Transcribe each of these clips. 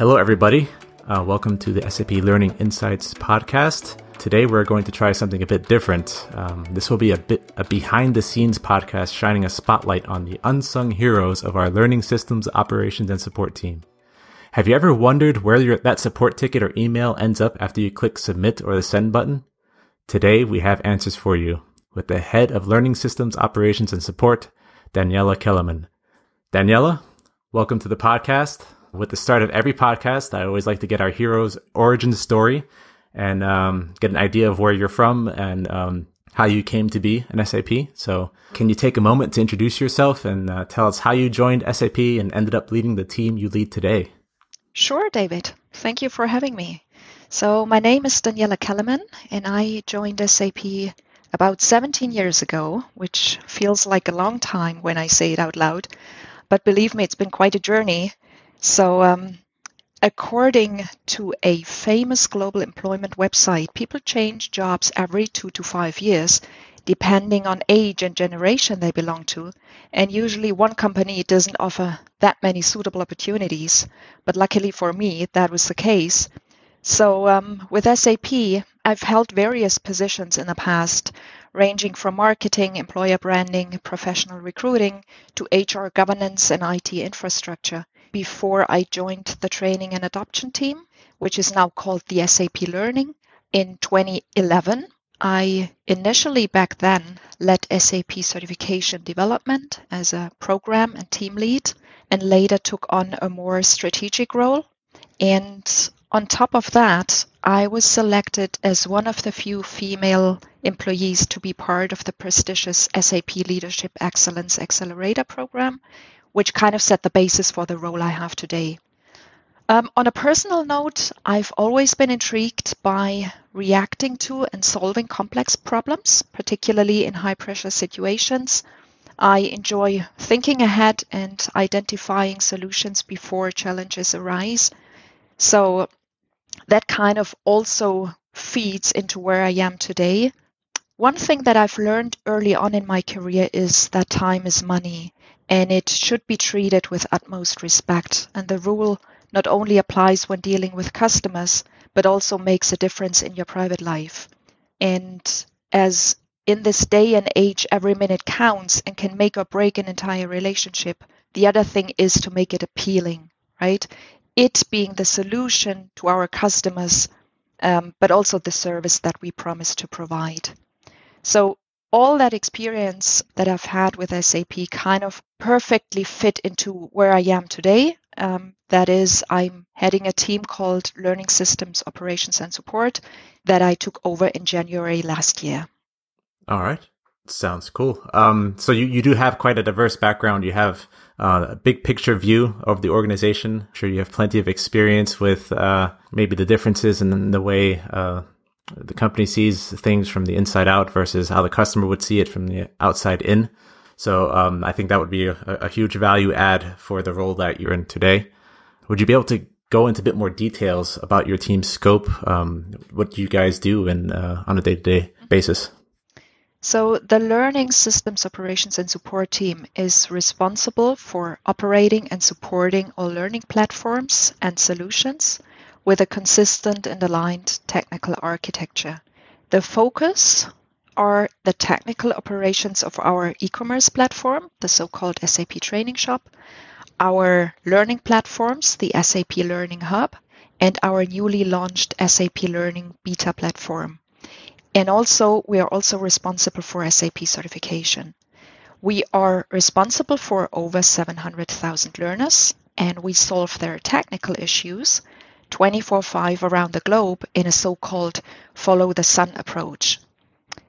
Hello, everybody. Uh, welcome to the SAP Learning Insights podcast. Today, we're going to try something a bit different. Um, this will be a bit a behind the scenes podcast shining a spotlight on the unsung heroes of our learning systems operations and support team. Have you ever wondered where your, that support ticket or email ends up after you click submit or the send button? Today, we have answers for you with the head of learning systems operations and support, Daniela Kellerman. Daniela, welcome to the podcast. With the start of every podcast, I always like to get our hero's origin story and um, get an idea of where you're from and um, how you came to be an SAP. So, can you take a moment to introduce yourself and uh, tell us how you joined SAP and ended up leading the team you lead today? Sure, David. Thank you for having me. So, my name is Daniela Kellerman, and I joined SAP about 17 years ago, which feels like a long time when I say it out loud. But believe me, it's been quite a journey. So, um, According to a famous global employment website, people change jobs every two to five years, depending on age and generation they belong to. And usually, one company doesn't offer that many suitable opportunities. But luckily for me, that was the case. So, um, with SAP, I've held various positions in the past, ranging from marketing, employer branding, professional recruiting, to HR governance and IT infrastructure before I joined the training and adoption team, which is now called the SAP Learning. In 2011, I initially back then led SAP certification development as a program and team lead, and later took on a more strategic role. And on top of that, I was selected as one of the few female employees to be part of the prestigious SAP Leadership Excellence Accelerator program, which kind of set the basis for the role I have today. Um, on a personal note, I've always been intrigued by reacting to and solving complex problems, particularly in high pressure situations. I enjoy thinking ahead and identifying solutions before challenges arise. So that kind of also feeds into where I am today. One thing that I've learned early on in my career is that time is money and it should be treated with utmost respect. And the rule not only applies when dealing with customers, but also makes a difference in your private life. And as in this day and age, every minute counts and can make or break an entire relationship, the other thing is to make it appealing, right? It being the solution to our customers, um, but also the service that we promise to provide. So all that experience that I've had with SAP kind of perfectly fit into where I am today. Um, that is, I'm heading a team called Learning Systems Operations and Support that I took over in January last year. All right. Sounds cool. Um, so you, you do have quite a diverse background. You have uh, a big picture view of the organization. I'm sure you have plenty of experience with uh, maybe the differences in the way uh, the company sees things from the inside out versus how the customer would see it from the outside in. So um, I think that would be a, a, huge value add for the role that you're in today. Would you be able to go into a bit more details about your team's scope, um, what you guys do in, uh, on a day to day basis? So the Learning Systems Operations and Support team is responsible for operating and supporting all learning platforms and solutions with a consistent and aligned technical architecture. The focus are the technical operations of our e-commerce platform, the so-called SAP Training Shop, our learning platforms, the SAP Learning Hub, and our newly launched SAP Learning Beta platform. And also, we are also responsible for SAP certification. We are responsible for over 700,000 learners, and we solve their technical issues 24 5 around the globe in a so called follow the sun approach.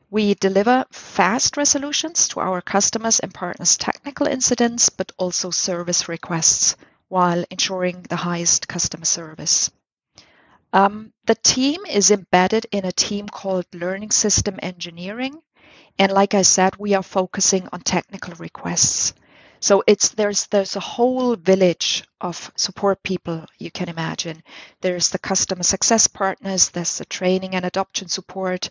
We deliver fast resolutions to our customers and partners' technical incidents, but also service requests while ensuring the highest customer service. Um, the team is embedded in a team called Learning System Engineering. And like I said, we are focusing on technical requests. So it's there's there's a whole village of support people you can imagine. There's the customer success partners, there's the training and adoption support,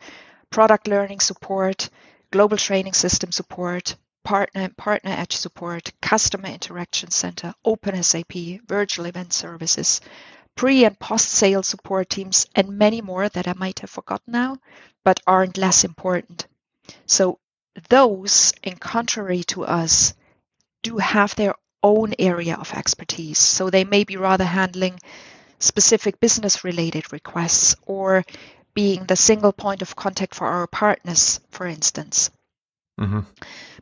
product learning support, global training system support, partner partner edge support, customer interaction center, open SAP, virtual event services, pre and post sale support teams, and many more that I might have forgotten now, but aren't less important. So those, in contrary to us, do have their own area of expertise. So they may be rather handling specific business related requests or being the single point of contact for our partners, for instance. Mm-hmm.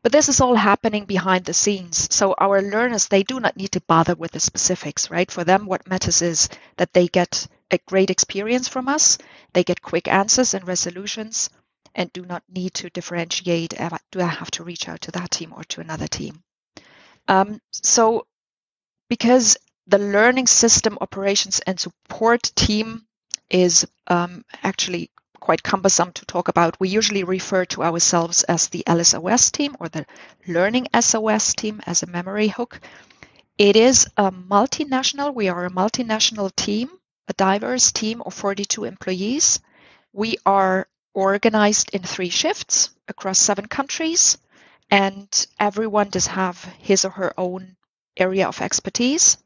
But this is all happening behind the scenes. So our learners, they do not need to bother with the specifics, right? For them, what matters is that they get a great experience from us, they get quick answers and resolutions, and do not need to differentiate do I have to reach out to that team or to another team. Um, so, because the learning system operations and support team is um, actually quite cumbersome to talk about. We usually refer to ourselves as the LSOS team or the Learning SOS team as a memory hook. It is a multinational, we are a multinational team, a diverse team of 42 employees. We are organized in three shifts across seven countries, and everyone does have his or her own area of expertise.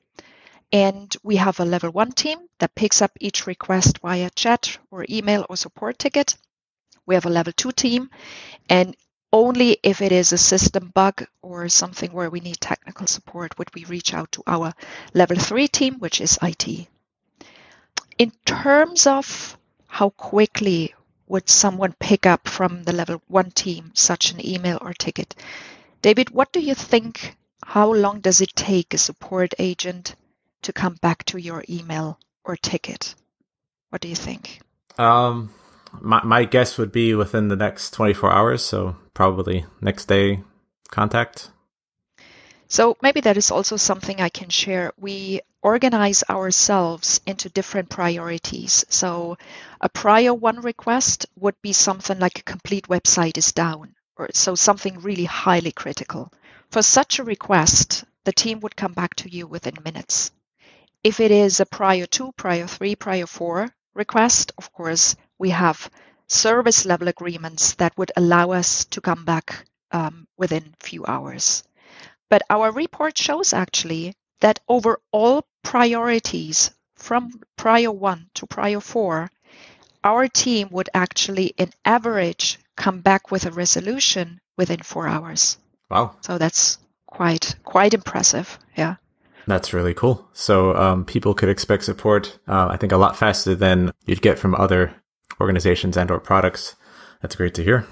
And we have a level one team that picks up each request via chat or email or support ticket. We have a level two team, and only if it is a system bug or something where we need technical support would we reach out to our level three team, which is IT. In terms of how quickly would someone pick up from the level one team such an email or ticket? David, what do you think? How long does it take a support agent to come back to your email or ticket. What do you think? Um, my my guess would be within the next 24 hours, so probably next day contact. So maybe that is also something I can share. We organize ourselves into different priorities. So a prior one request would be something like a complete website is down, or so something really highly critical. For such a request, the team would come back to you within minutes. If it is a prior two, prior three, prior four request, of course, we have service level agreements that would allow us to come back um, within few hours. But our report shows actually that over all priorities from prior one to prior four, our team would actually, in average, come back with a resolution within four hours. Wow! So that's quite quite impressive. Yeah. That's really cool. So um, people could expect support, uh, I think, a lot faster than you'd get from other organizations and or products. That's great to hear.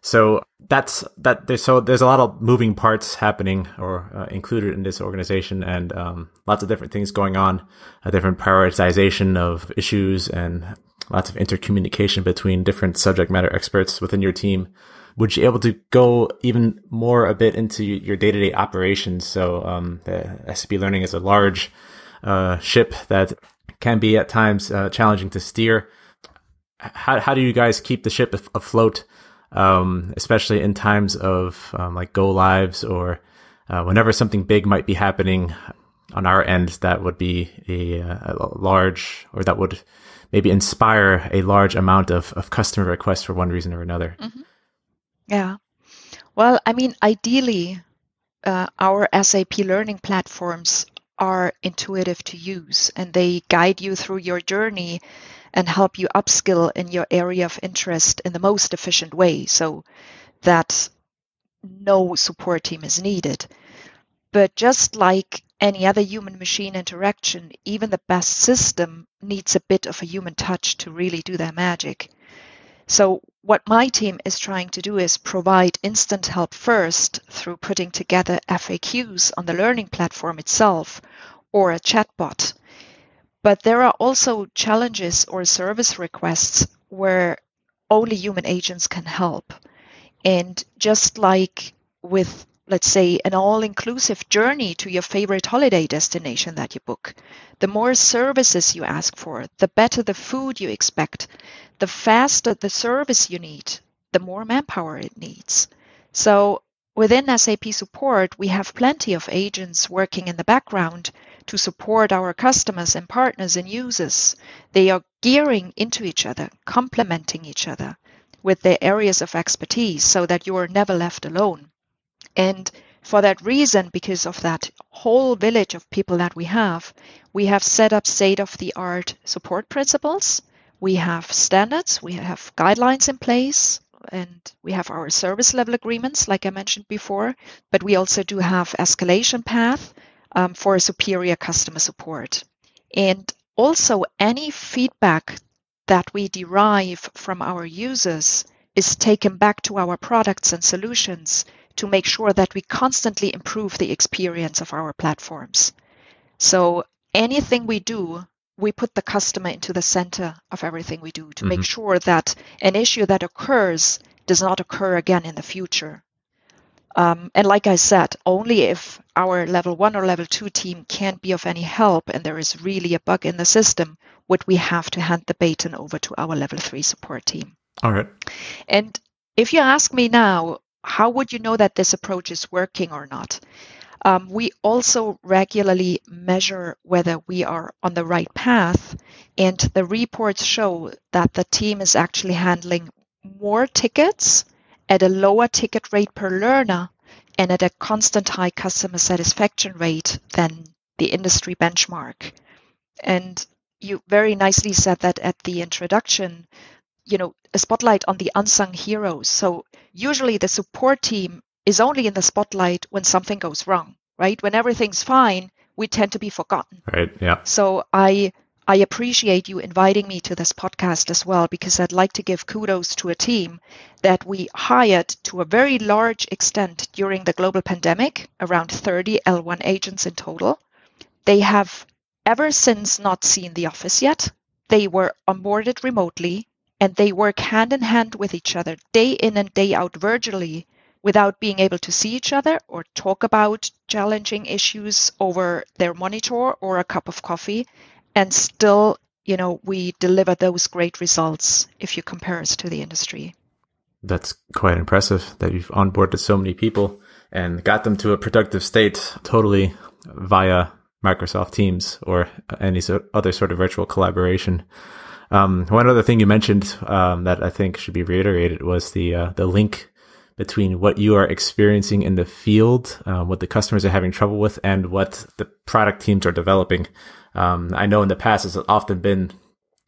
So that's that. There's so there's a lot of moving parts happening or uh, included in this organization, and um, lots of different things going on. A different prioritization of issues and lots of intercommunication between different subject matter experts within your team would you able to go even more a bit into your day to day operations? So, um, the SAP Learning is a large uh, ship that can be at times uh, challenging to steer. How, how do you guys keep the ship afloat, um, especially in times of um, like go lives or uh, whenever something big might be happening on our end that would be a, a large or that would maybe inspire a large amount of, of customer requests for one reason or another? Mm-hmm. Yeah. Well, I mean, ideally, uh, our SAP learning platforms are intuitive to use and they guide you through your journey and help you upskill in your area of interest in the most efficient way so that no support team is needed. But just like any other human machine interaction, even the best system needs a bit of a human touch to really do their magic. So what my team is trying to do is provide instant help first through putting together FAQs on the learning platform itself or a chatbot. But there are also challenges or service requests where only human agents can help. And just like with, let's say, an all inclusive journey to your favorite holiday destination that you book, the more services you ask for, the better the food you expect, the faster the service you need, the more manpower it needs. So within SAP support, we have plenty of agents working in the background to support our customers and partners and users. They are gearing into each other, complementing each other with their areas of expertise so that you are never left alone. And for that reason, because of that whole village of people that we have, we have set up state of the art support principles. We have standards, we have guidelines in place, and we have our service level agreements, like I mentioned before, but we also do have escalation path um, for superior customer support. And also, any feedback that we derive from our users is taken back to our products and solutions to make sure that we constantly improve the experience of our platforms. So anything we do, we put the customer into the center of everything we do to mm-hmm. make sure that an issue that occurs does not occur again in the future. Um, and like I said, only if our level one or level two team can't be of any help and there is really a bug in the system, would we have to hand the baton over to our level three support team. All right. And if you ask me now, how would you know that this approach is working or not? Um, we also regularly measure whether we are on the right path, and the reports show that the team is actually handling more tickets at a lower ticket rate per learner and at a constant high customer satisfaction rate than the industry benchmark. And you very nicely said that at the introduction, you know, a spotlight on the unsung heroes. So usually the support team is only in the spotlight when something goes wrong, right? When everything's fine, we tend to be forgotten. Right. Yeah. So I I appreciate you inviting me to this podcast as well because I'd like to give kudos to a team that we hired to a very large extent during the global pandemic, around 30 L1 agents in total. They have ever since not seen the office yet. They were onboarded remotely and they work hand in hand with each other day in and day out virtually without being able to see each other or talk about challenging issues over their monitor or a cup of coffee and still you know we deliver those great results if you compare us to the industry that's quite impressive that you've onboarded so many people and got them to a productive state totally via Microsoft Teams or any other sort of virtual collaboration. Um, one other thing you mentioned um, that I think should be reiterated was the uh, the link between what you are experiencing in the field, um, what the customers are having trouble with, and what the product teams are developing. Um, I know in the past it's often been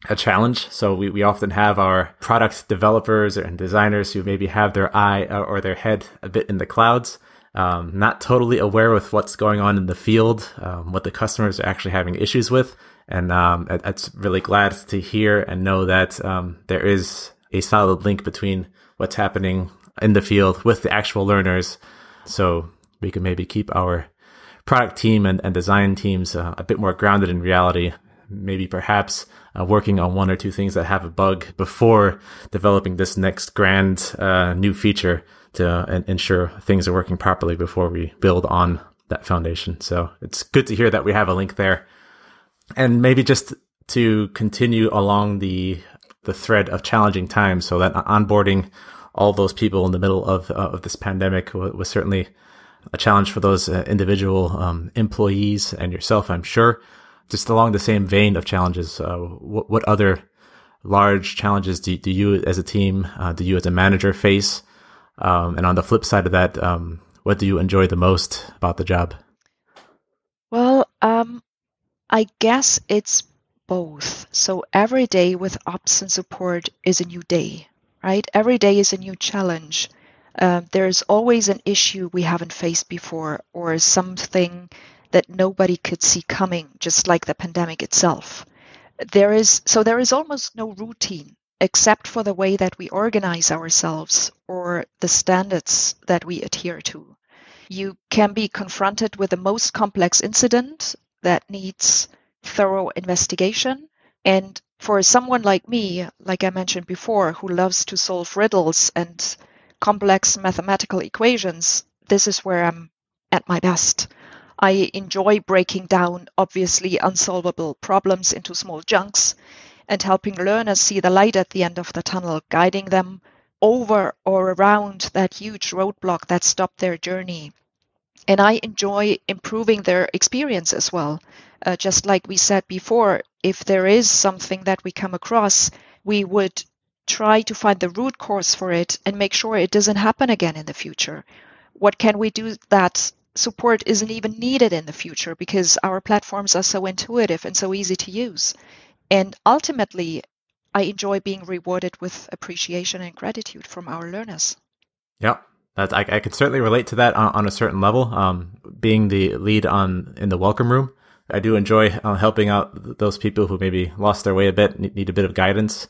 a challenge. So we, we often have our product developers and designers who maybe have their eye uh, or their head a bit in the clouds. Um, not totally aware with what's going on in the field, um, what the customers are actually having issues with. And um, it's really glad to hear and know that um, there is a solid link between what's happening in the field with the actual learners. So we can maybe keep our product team and, and design teams uh, a bit more grounded in reality. Maybe perhaps uh, working on one or two things that have a bug before developing this next grand uh, new feature to uh, ensure things are working properly before we build on that foundation. So it's good to hear that we have a link there and maybe just to continue along the the thread of challenging times, so that onboarding all those people in the middle of uh, of this pandemic was, was, certainly a challenge for those uh, individual um, employees and yourself, I'm sure. Just along the same vein of challenges, uh, what, what other large challenges do, do you as a team, uh, do you as a manager face? Um, and on the flip side of that, um, what do you enjoy the most about the job? Well, um, I guess it's both. So every day with ops and support is a new day, right? Every day is a new challenge. Uh, there's always an issue we haven't faced before or something that nobody could see coming, just like the pandemic itself. There is so there is almost no routine except for the way that we organize ourselves or the standards that we adhere to. You can be confronted with the most complex incident that needs thorough investigation. And for someone like me, like I mentioned before, who loves to solve riddles and complex mathematical equations, this is where I'm at my best. I enjoy breaking down obviously unsolvable problems into small chunks and helping learners see the light at the end of the tunnel, guiding them over or around that huge roadblock that stopped their journey and I enjoy improving their experience as well. Uh, just like we said before, if there is something that we come across, we would try to find the root cause for it and make sure it doesn't happen again in the future. What can we do that support isn't even needed in the future because our platforms are so intuitive and so easy to use? And ultimately, I enjoy being rewarded with appreciation and gratitude from our learners. Yeah, I, I could certainly relate to that on, on a certain level. Um, being the lead on in the welcome room, I do enjoy uh, helping out those people who maybe lost their way a bit, need, need a bit of guidance.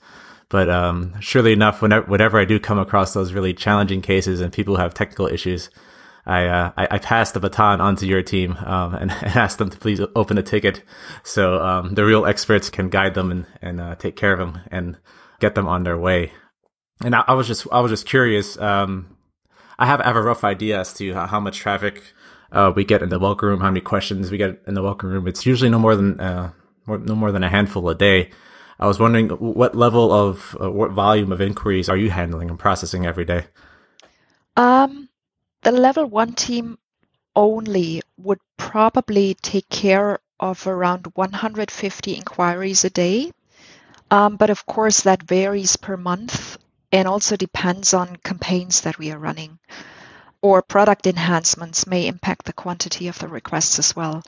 But um, surely enough, whenever, whenever I do come across those really challenging cases and people who have technical issues, I, uh, I, I pass the baton onto your team um, and, and, ask them to please open a ticket so um, the real experts can guide them and, and uh, take care of them and get them on their way. And I, I was just I was just curious. Um, I have, I have a rough idea as to how, how much traffic uh, we get in the welcome room, how many questions we get in the welcome room. It's usually no more than uh, more, no more than a handful a day. I was wondering what level of uh, what volume of inquiries are you handling and processing every day? Um, the level one team only would probably take care of around 150 inquiries a day. Um, but of course, that varies per month and also depends on campaigns that we are running. Or product enhancements may impact the quantity of the requests as well.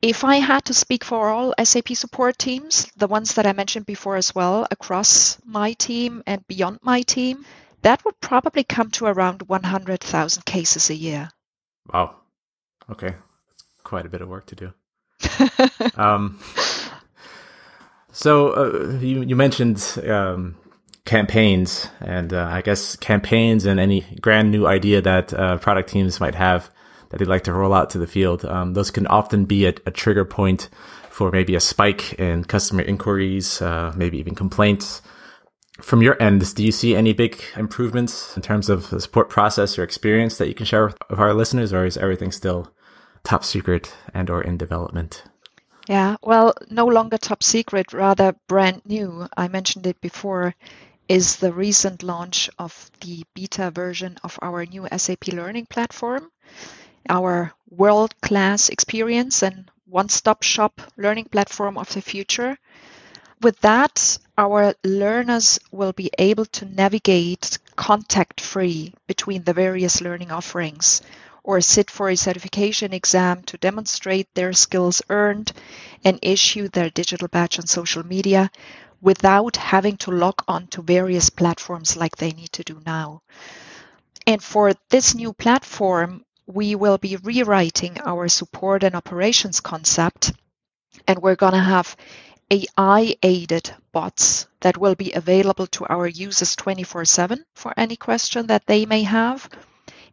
If I had to speak for all SAP support teams, the ones that I mentioned before as well, across my team and beyond my team, that would probably come to around 100,000 cases a year. Wow. Okay. That's quite a bit of work to do. um, so uh, you, you mentioned um, campaigns and uh, I guess campaigns and any grand new idea that uh, product teams might have that they'd like to roll out to the field. Um, those can often be a, a, trigger point for maybe a spike in customer inquiries, uh, maybe even complaints. From your end, do you see any big improvements in terms of the support process or experience that you can share with, with our listeners, or is everything still top secret and or in development? Yeah, well, no longer top secret, rather brand new. I mentioned it before is the recent launch of the beta version of our new SAP Learning Platform, our world class experience and one stop shop learning platform of the future. With that, our learners will be able to navigate contact free between the various learning offerings or sit for a certification exam to demonstrate their skills earned and issue their digital badge on social media without having to log on to various platforms like they need to do now. And for this new platform, we will be rewriting our support and operations concept, and we're going to have AI aided bots that will be available to our users 24 7 for any question that they may have.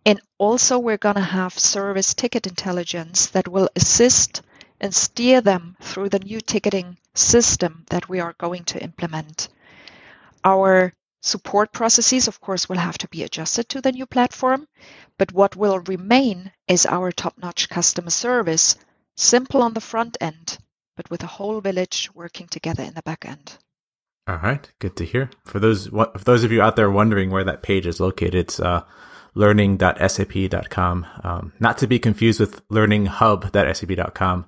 And also, we're going to have service ticket intelligence that will assist and steer them through the new ticketing system that we are going to implement. Our support processes, of course, will have to be adjusted to the new platform, but what will remain is our top notch customer service, simple on the front end, but with a whole village working together in the back end. All right, good to hear. For those for those of you out there wondering where that page is located, it's uh, learning.sap.com. Um, not to be confused with learninghub.sap.com.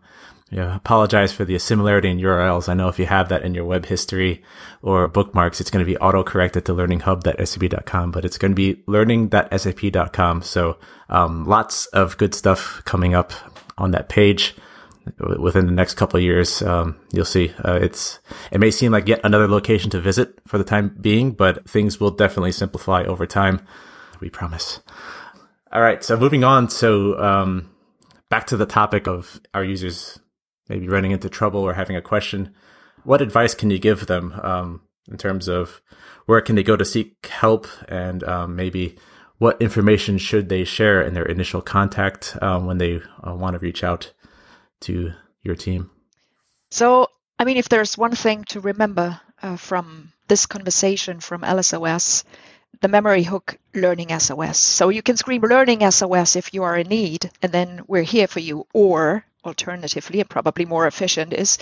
Yeah, apologize for the similarity in URLs. I know if you have that in your web history or bookmarks, it's going to be auto corrected to learninghub.sap.com, but it's going to be learning.sap.com. So, um, lots of good stuff coming up on that page within the next couple of years. Um, you'll see, uh, it's, it may seem like yet another location to visit for the time being, but things will definitely simplify over time we promise. All right, so moving on. So um, back to the topic of our users maybe running into trouble or having a question. What advice can you give them um, in terms of where can they go to seek help and um, maybe what information should they share in their initial contact um, when they uh, want to reach out to your team? So, I mean, if there's one thing to remember uh, from this conversation from LSOS, the memory hook learning SOS. So you can scream learning SOS if you are in need, and then we're here for you. Or alternatively, and probably more efficient, is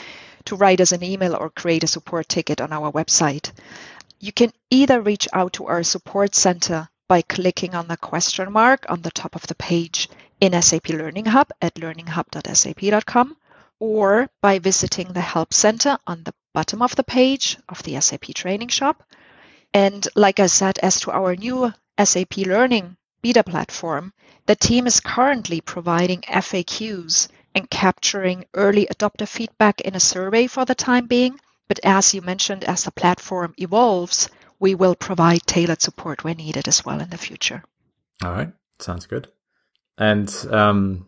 to write us an email or create a support ticket on our website. You can either reach out to our support center by clicking on the question mark on the top of the page in SAP Learning Hub at learninghub.sap.com or by visiting the Help Center on the bottom of the page of the SAP Training Shop and like I said, as to our new SAP Learning beta platform, the team is currently providing FAQs and capturing early adopter feedback in a survey for the time being. But as you mentioned, as the platform evolves, we will provide tailored support where needed as well in the future. All right. Sounds good. And um,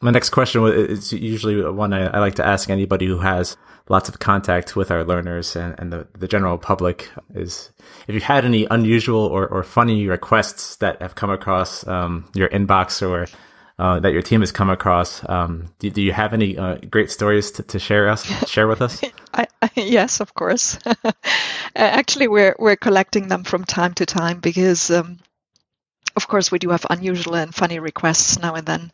my next question is usually one I, I, like to ask anybody who has lots of contact with our learners and, and the, the general public is if you had any unusual or, or funny requests that have come across um, your inbox or uh, that your team has come across. Um, do, do, you have any uh, great stories to, to, share us share with us? I, I, yes, of course. Actually, we're we're collecting them from time to time because, um, of course, we do have unusual and funny requests now and then.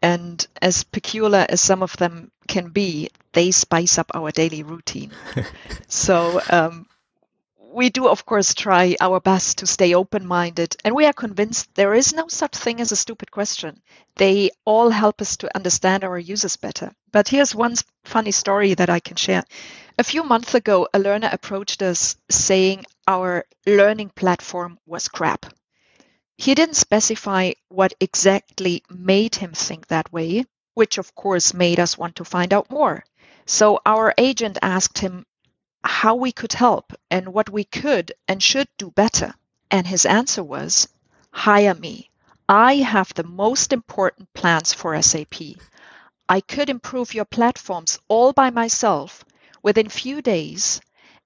And as peculiar as some of them can be, they spice up our daily routine. so um, we do, of course, try our best to stay open minded, and we are convinced there is no such thing as a stupid question. They all help us to understand our users better. But here's one funny story that I can share. A few months ago, a learner approached us saying our learning platform was crap. He didn't specify what exactly made him think that way, which of course made us want to find out more. So our agent asked him how we could help and what we could and should do better. And his answer was, hire me. I have the most important plans for SAP. I could improve your platforms all by myself within few days,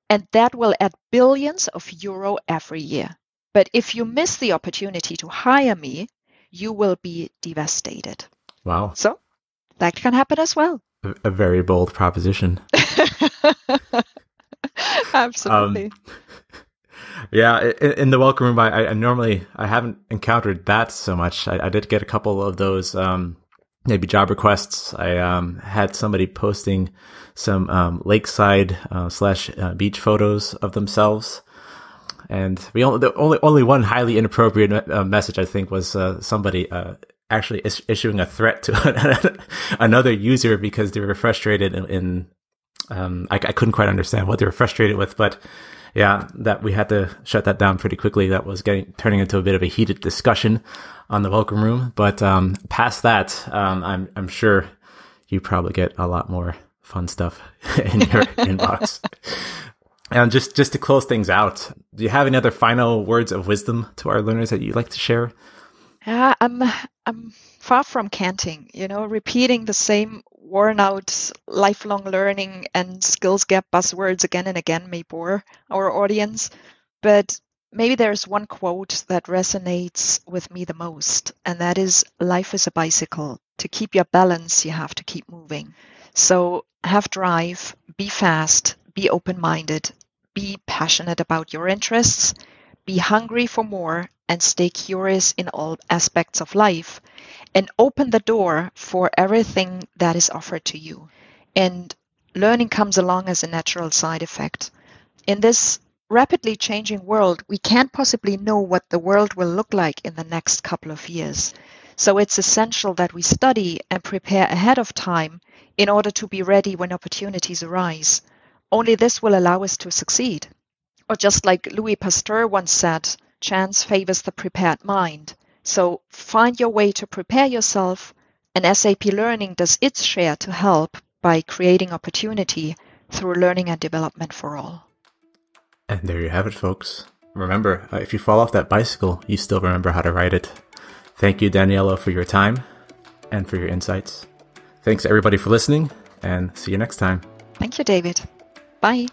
and that will add billions of euro every year. But if you miss the opportunity to hire me, you will be devastated. Wow. So that can happen as well. A, a very bold proposition. Absolutely. Um, yeah, in, in, the welcome room, I, I, normally I haven't encountered that so much. I, I did get a couple of those um, maybe job requests. I um, had somebody posting some um, lakeside uh, slash uh, beach photos of themselves. And we only the only only one highly inappropriate uh, message I think was uh, somebody uh, actually is- issuing a threat to another user because they were frustrated in, in um, I, I, couldn't quite understand what they were frustrated with, but yeah, that we had to shut that down pretty quickly. That was getting turning into a bit of a heated discussion on the welcome room. But um, past that, um, I'm I'm sure you probably get a lot more fun stuff in your inbox. And just just to close things out, do you have any other final words of wisdom to our learners that you'd like to share? Yeah, I'm I'm far from canting. You know, repeating the same worn out lifelong learning and skills gap buzzwords again and again may bore our audience, but maybe there's one quote that resonates with me the most, and that is life is a bicycle. To keep your balance, you have to keep moving. So have drive, be fast, be open minded, be passionate about your interests, be hungry for more, and stay curious in all aspects of life and open the door for everything that is offered to you. And learning comes along as a natural side effect. In this rapidly changing world, we can't possibly know what the world will look like in the next couple of years. So it's essential that we study and prepare ahead of time in order to be ready when opportunities arise. Only this will allow us to succeed. Or just like Louis Pasteur once said, chance favors the prepared mind. So find your way to prepare yourself, and SAP Learning does its share to help by creating opportunity through learning and development for all. And there you have it, folks. Remember, uh, if you fall off that bicycle, you still remember how to ride it. Thank you, Daniela, for your time and for your insights. Thanks, everybody, for listening, and see you next time. Thank you, David. Bye.